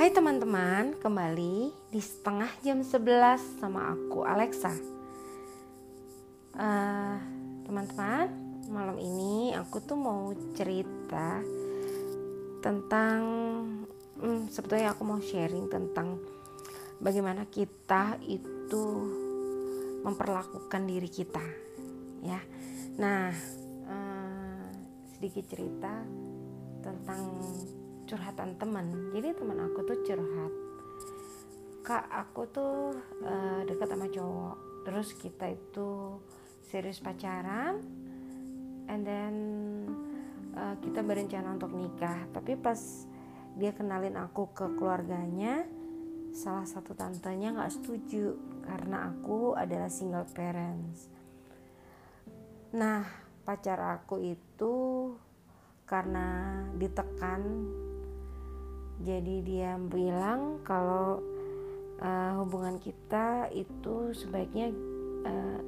Hai teman-teman, kembali di setengah jam 11 sama aku Alexa. Uh, teman-teman, malam ini aku tuh mau cerita tentang, hmm, sebetulnya aku mau sharing tentang bagaimana kita itu memperlakukan diri kita, ya. Nah, uh, sedikit cerita tentang curhatan teman. Jadi teman aku tuh curhat. Kak aku tuh uh, dekat sama cowok. Terus kita itu serius pacaran. And then uh, kita berencana untuk nikah. Tapi pas dia kenalin aku ke keluarganya salah satu tantenya nggak setuju karena aku adalah single parents. Nah pacar aku itu karena ditekan jadi dia bilang kalau uh, hubungan kita itu sebaiknya uh,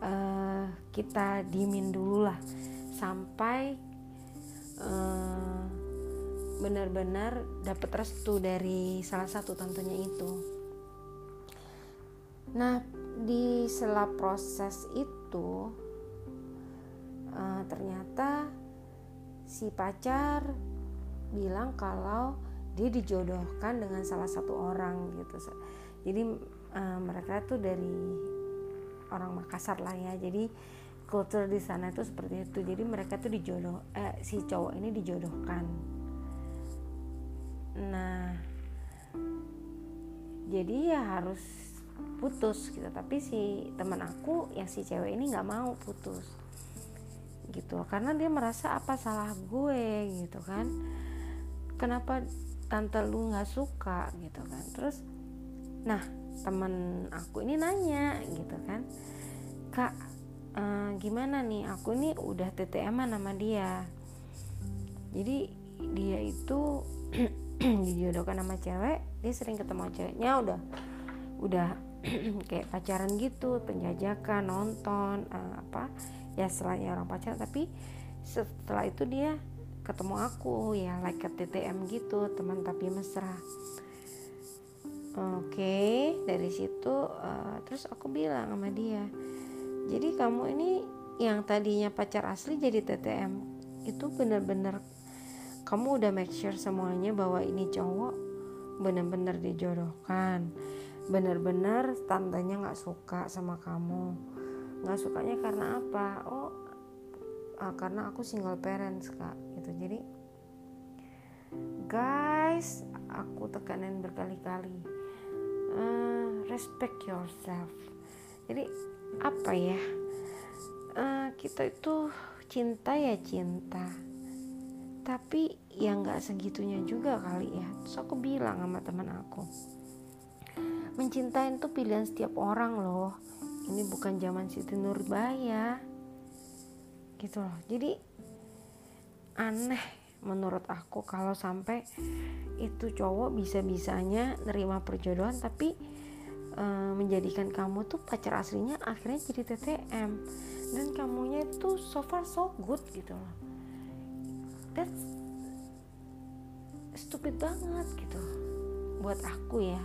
uh, kita dimin dulu lah sampai uh, benar-benar dapat restu dari salah satu tantenya itu. Nah, di sela proses itu uh, ternyata si pacar bilang kalau dia dijodohkan dengan salah satu orang gitu jadi uh, mereka tuh dari orang Makassar lah ya. Jadi kultur di sana itu seperti itu. Jadi mereka tuh dijodoh eh, si cowok ini dijodohkan. Nah jadi ya harus putus gitu. Tapi si teman aku yang si cewek ini nggak mau putus gitu. Karena dia merasa apa salah gue? gitu kan. Kenapa tante lu nggak suka gitu kan. Terus nah temen aku ini nanya gitu kan. Kak uh, gimana nih? Aku ini udah TTM sama dia. Jadi dia itu dijodohkan sama cewek dia sering ketemu ceweknya udah udah kayak pacaran gitu penjajakan nonton uh, apa ya selain orang pacaran. Tapi setelah itu dia ketemu aku ya like ke TTM gitu teman tapi mesra. Oke okay, dari situ uh, terus aku bilang sama dia jadi kamu ini yang tadinya pacar asli jadi TTM itu bener-bener kamu udah make sure semuanya bahwa ini cowok bener-bener dijodohkan bener-bener tantanya nggak suka sama kamu. Nggak sukanya karena apa? Oh uh, karena aku single parents kak gitu. Jadi guys aku tekanin berkali-kali. Uh, respect yourself. Jadi apa ya? Uh, kita itu cinta ya cinta. Tapi ya nggak segitunya juga kali ya. Terus aku bilang sama teman aku mencintai itu pilihan setiap orang loh. Ini bukan zaman Siti Nurbaya. Gitu loh. Jadi aneh menurut aku kalau sampai itu cowok bisa-bisanya nerima perjodohan tapi e, menjadikan kamu tuh pacar aslinya akhirnya jadi TTM dan kamunya itu so far so good gitu loh. That's stupid banget gitu buat aku ya.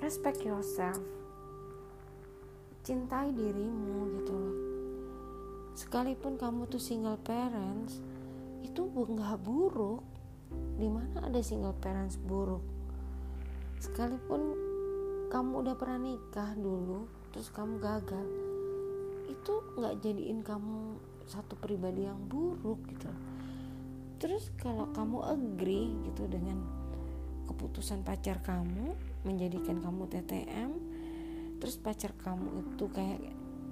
Respect yourself. Cintai dirimu gitu loh sekalipun kamu tuh single parents itu nggak buruk. Di mana ada single parents buruk? Sekalipun kamu udah pernah nikah dulu terus kamu gagal itu nggak jadiin kamu satu pribadi yang buruk gitu. Terus kalau kamu agree gitu dengan keputusan pacar kamu menjadikan kamu TTM terus pacar kamu itu kayak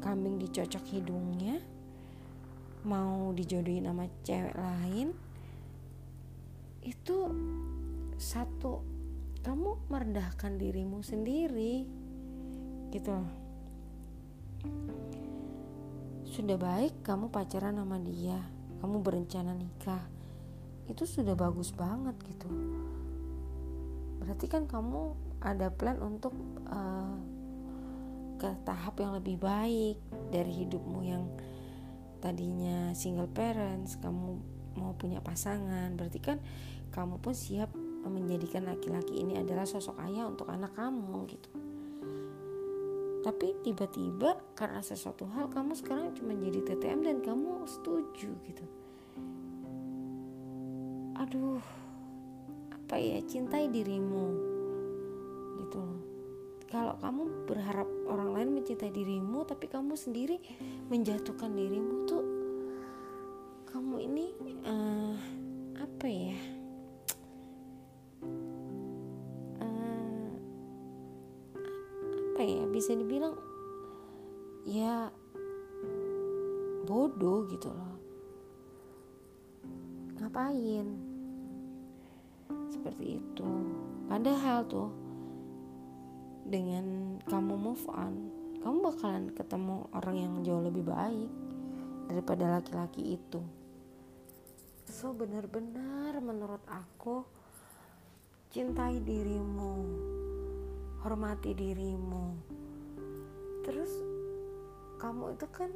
kambing dicocok hidungnya mau dijodohin sama cewek lain itu satu kamu merendahkan dirimu sendiri. Gitu. Loh sudah baik kamu pacaran sama dia kamu berencana nikah itu sudah bagus banget gitu. Berarti kan kamu ada plan untuk uh, ke tahap yang lebih baik dari hidupmu yang tadinya single parents kamu mau punya pasangan berarti kan kamu pun siap menjadikan laki-laki ini adalah sosok ayah untuk anak kamu gitu. Tapi tiba-tiba karena sesuatu hal kamu sekarang cuma jadi TTM dan kamu setuju gitu. Aduh apa ya cintai dirimu gitu kalau kamu berharap orang lain mencintai dirimu tapi kamu sendiri menjatuhkan dirimu tuh kamu ini uh, apa ya? Uh, apa ya? Bisa dibilang ya bodoh gitu loh. Ngapain? Seperti itu. Padahal tuh dengan kamu move on kamu bakalan ketemu orang yang jauh lebih baik daripada laki-laki itu. So benar-benar menurut aku cintai dirimu hormati dirimu. Terus kamu itu kan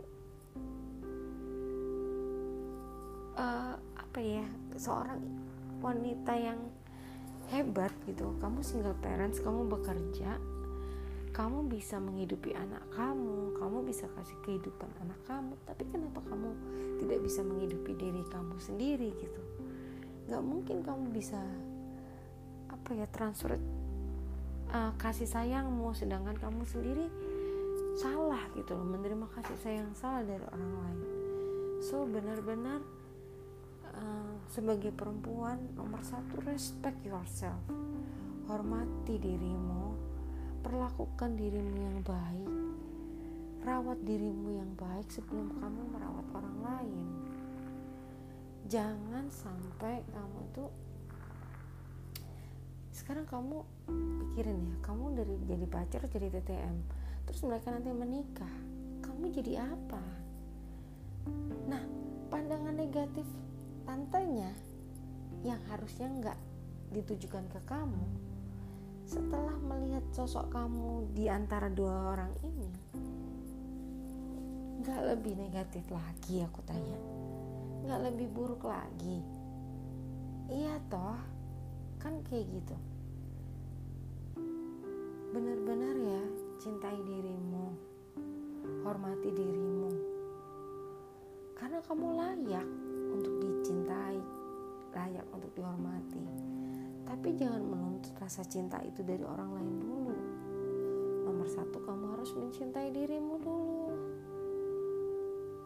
uh, apa ya seorang wanita yang hebat gitu. Kamu single parents kamu bekerja kamu bisa menghidupi anak kamu, kamu bisa kasih kehidupan anak kamu, tapi kenapa kamu tidak bisa menghidupi diri kamu sendiri gitu? Gak mungkin kamu bisa apa ya transfer uh, kasih sayangmu, sedangkan kamu sendiri salah gitu loh, menerima kasih sayang salah dari orang lain. So benar-benar uh, sebagai perempuan nomor satu respect yourself, hormati dirimu perlakukan dirimu yang baik. Rawat dirimu yang baik sebelum kamu merawat orang lain. Jangan sampai kamu tuh sekarang kamu pikirin ya kamu dari jadi pacar jadi TTM terus mereka nanti menikah. Kamu jadi apa? Nah pandangan negatif tantenya yang harusnya nggak ditujukan ke kamu setelah melihat sosok kamu di antara dua orang ini nggak lebih negatif lagi aku tanya. Nggak lebih buruk lagi. Iya toh kan kayak gitu. Benar-benar ya cintai dirimu hormati dirimu. Karena kamu layak untuk dicintai layak untuk dihormati tapi jangan menuntut rasa cinta itu dari orang lain dulu. Nomor satu, kamu harus mencintai dirimu dulu,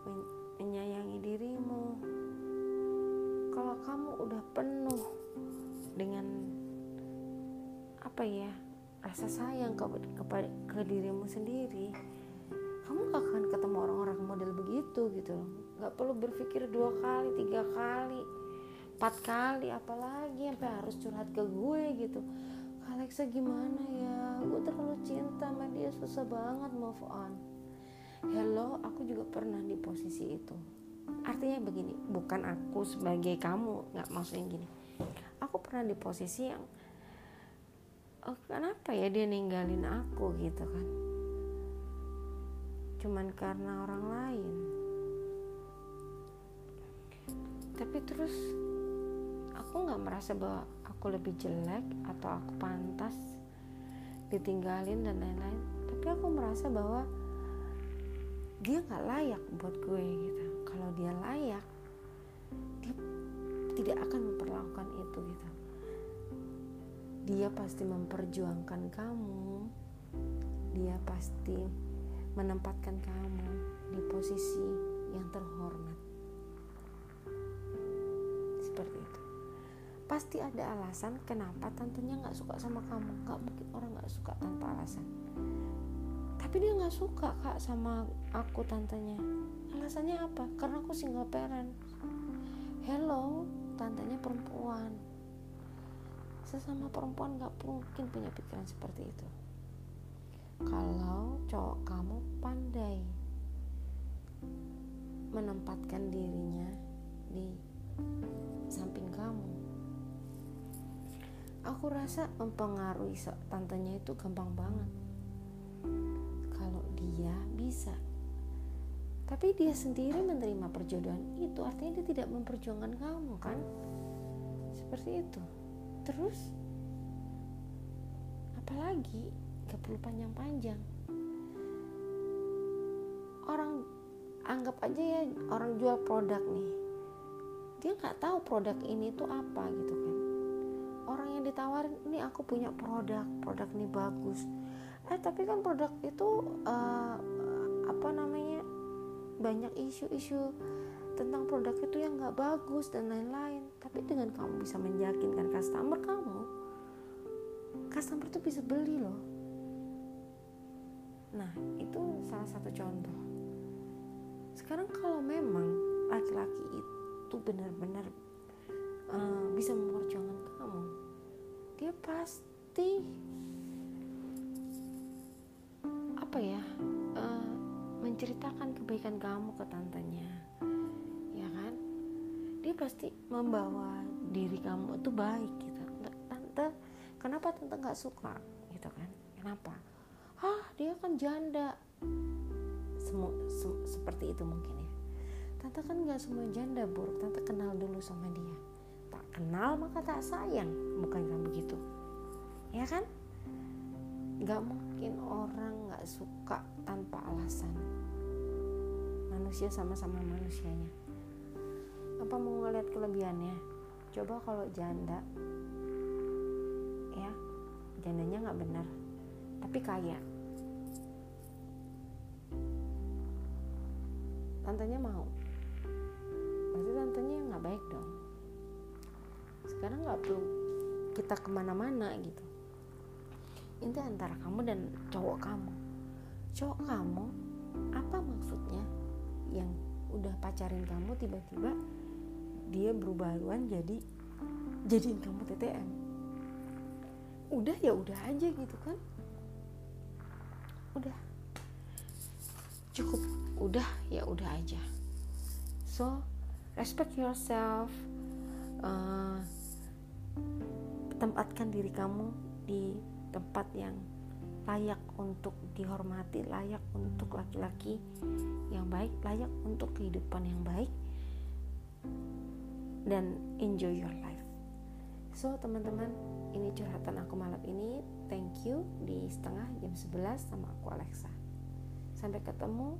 Men menyayangi dirimu. Kalau kamu udah penuh dengan apa ya rasa sayang ke, ke, ke dirimu sendiri, kamu gak akan ketemu orang-orang model begitu gitu. Gak perlu berpikir dua kali, tiga kali empat kali apalagi sampai harus curhat ke gue gitu. Alexa gimana ya? Gue terlalu cinta sama dia susah banget move on. Hello aku juga pernah di posisi itu. Artinya begini bukan aku sebagai kamu nggak maksudnya gini. Aku pernah di posisi yang oh, kenapa ya dia ninggalin aku? gitu kan. Cuman karena orang lain. Tapi terus aku nggak merasa bahwa aku lebih jelek atau aku pantas ditinggalin dan lain-lain. Tapi aku merasa bahwa dia nggak layak buat gue gitu. Kalau dia layak dia tidak akan memperlakukan itu gitu. Dia pasti memperjuangkan kamu. Dia pasti menempatkan kamu di posisi yang terhormat pasti ada alasan kenapa tantenya nggak suka sama kamu. Nggak mungkin orang nggak suka tanpa alasan. Tapi dia nggak suka kak sama aku tantenya. Alasannya apa? Karena aku single parent. Hello tantenya perempuan. Sesama perempuan nggak mungkin punya pikiran seperti itu. Kalau cowok kamu pandai menempatkan dirinya di samping kamu aku rasa mempengaruhi tantenya itu gampang banget. Kalau dia bisa. Tapi dia sendiri menerima perjodohan itu artinya dia tidak memperjuangkan kamu kan? Seperti itu. Terus apalagi gak perlu panjang-panjang. Orang anggap aja ya orang jual produk nih. Dia nggak tahu produk ini tuh apa gitu ditawarin ini aku punya produk produk ini bagus. Eh tapi kan produk itu uh, apa namanya banyak isu-isu tentang produk itu yang nggak bagus dan lain-lain. Tapi dengan kamu bisa meyakinkan customer kamu customer tuh bisa beli loh. Nah itu salah satu contoh. Sekarang kalau memang laki-laki itu benar-benar uh, bisa memperjuangkan kamu dia pasti apa ya uh, menceritakan kebaikan kamu ke tantenya ya kan? Dia pasti membawa diri kamu itu baik gitu. Tante kenapa tante nggak suka gitu kan? Kenapa? Ah dia kan janda. Semu, se seperti itu mungkin ya. Tante kan nggak semua janda buruk tante kenal dulu sama dia kenal maka tak sayang. Bukan kan begitu. Ya kan? Nggak mungkin orang nggak suka tanpa alasan. Manusia sama-sama manusianya. Apa mau ngeliat kelebihannya? Coba kalau janda ya jandanya nggak benar tapi kaya. Tantenya mau nggak kita ke mana-mana gitu. Ini antara kamu dan cowok kamu. Cowok kamu apa maksudnya yang udah pacarin kamu tiba-tiba dia berubah haluan jadi jadiin kamu TTM udah ya udah aja gitu kan? Udah. Cukup. Udah ya udah aja. So respect yourself uh, tempatkan diri kamu di tempat yang layak untuk dihormati layak untuk laki-laki yang baik layak untuk kehidupan yang baik dan enjoy your life. So teman-teman ini curhatan aku malam ini. Thank you. Di setengah jam 11 sama aku Alexa. Sampai ketemu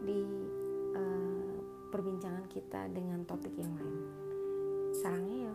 di uh, perbincangan kita dengan topik yang lain. Sarangnya ya.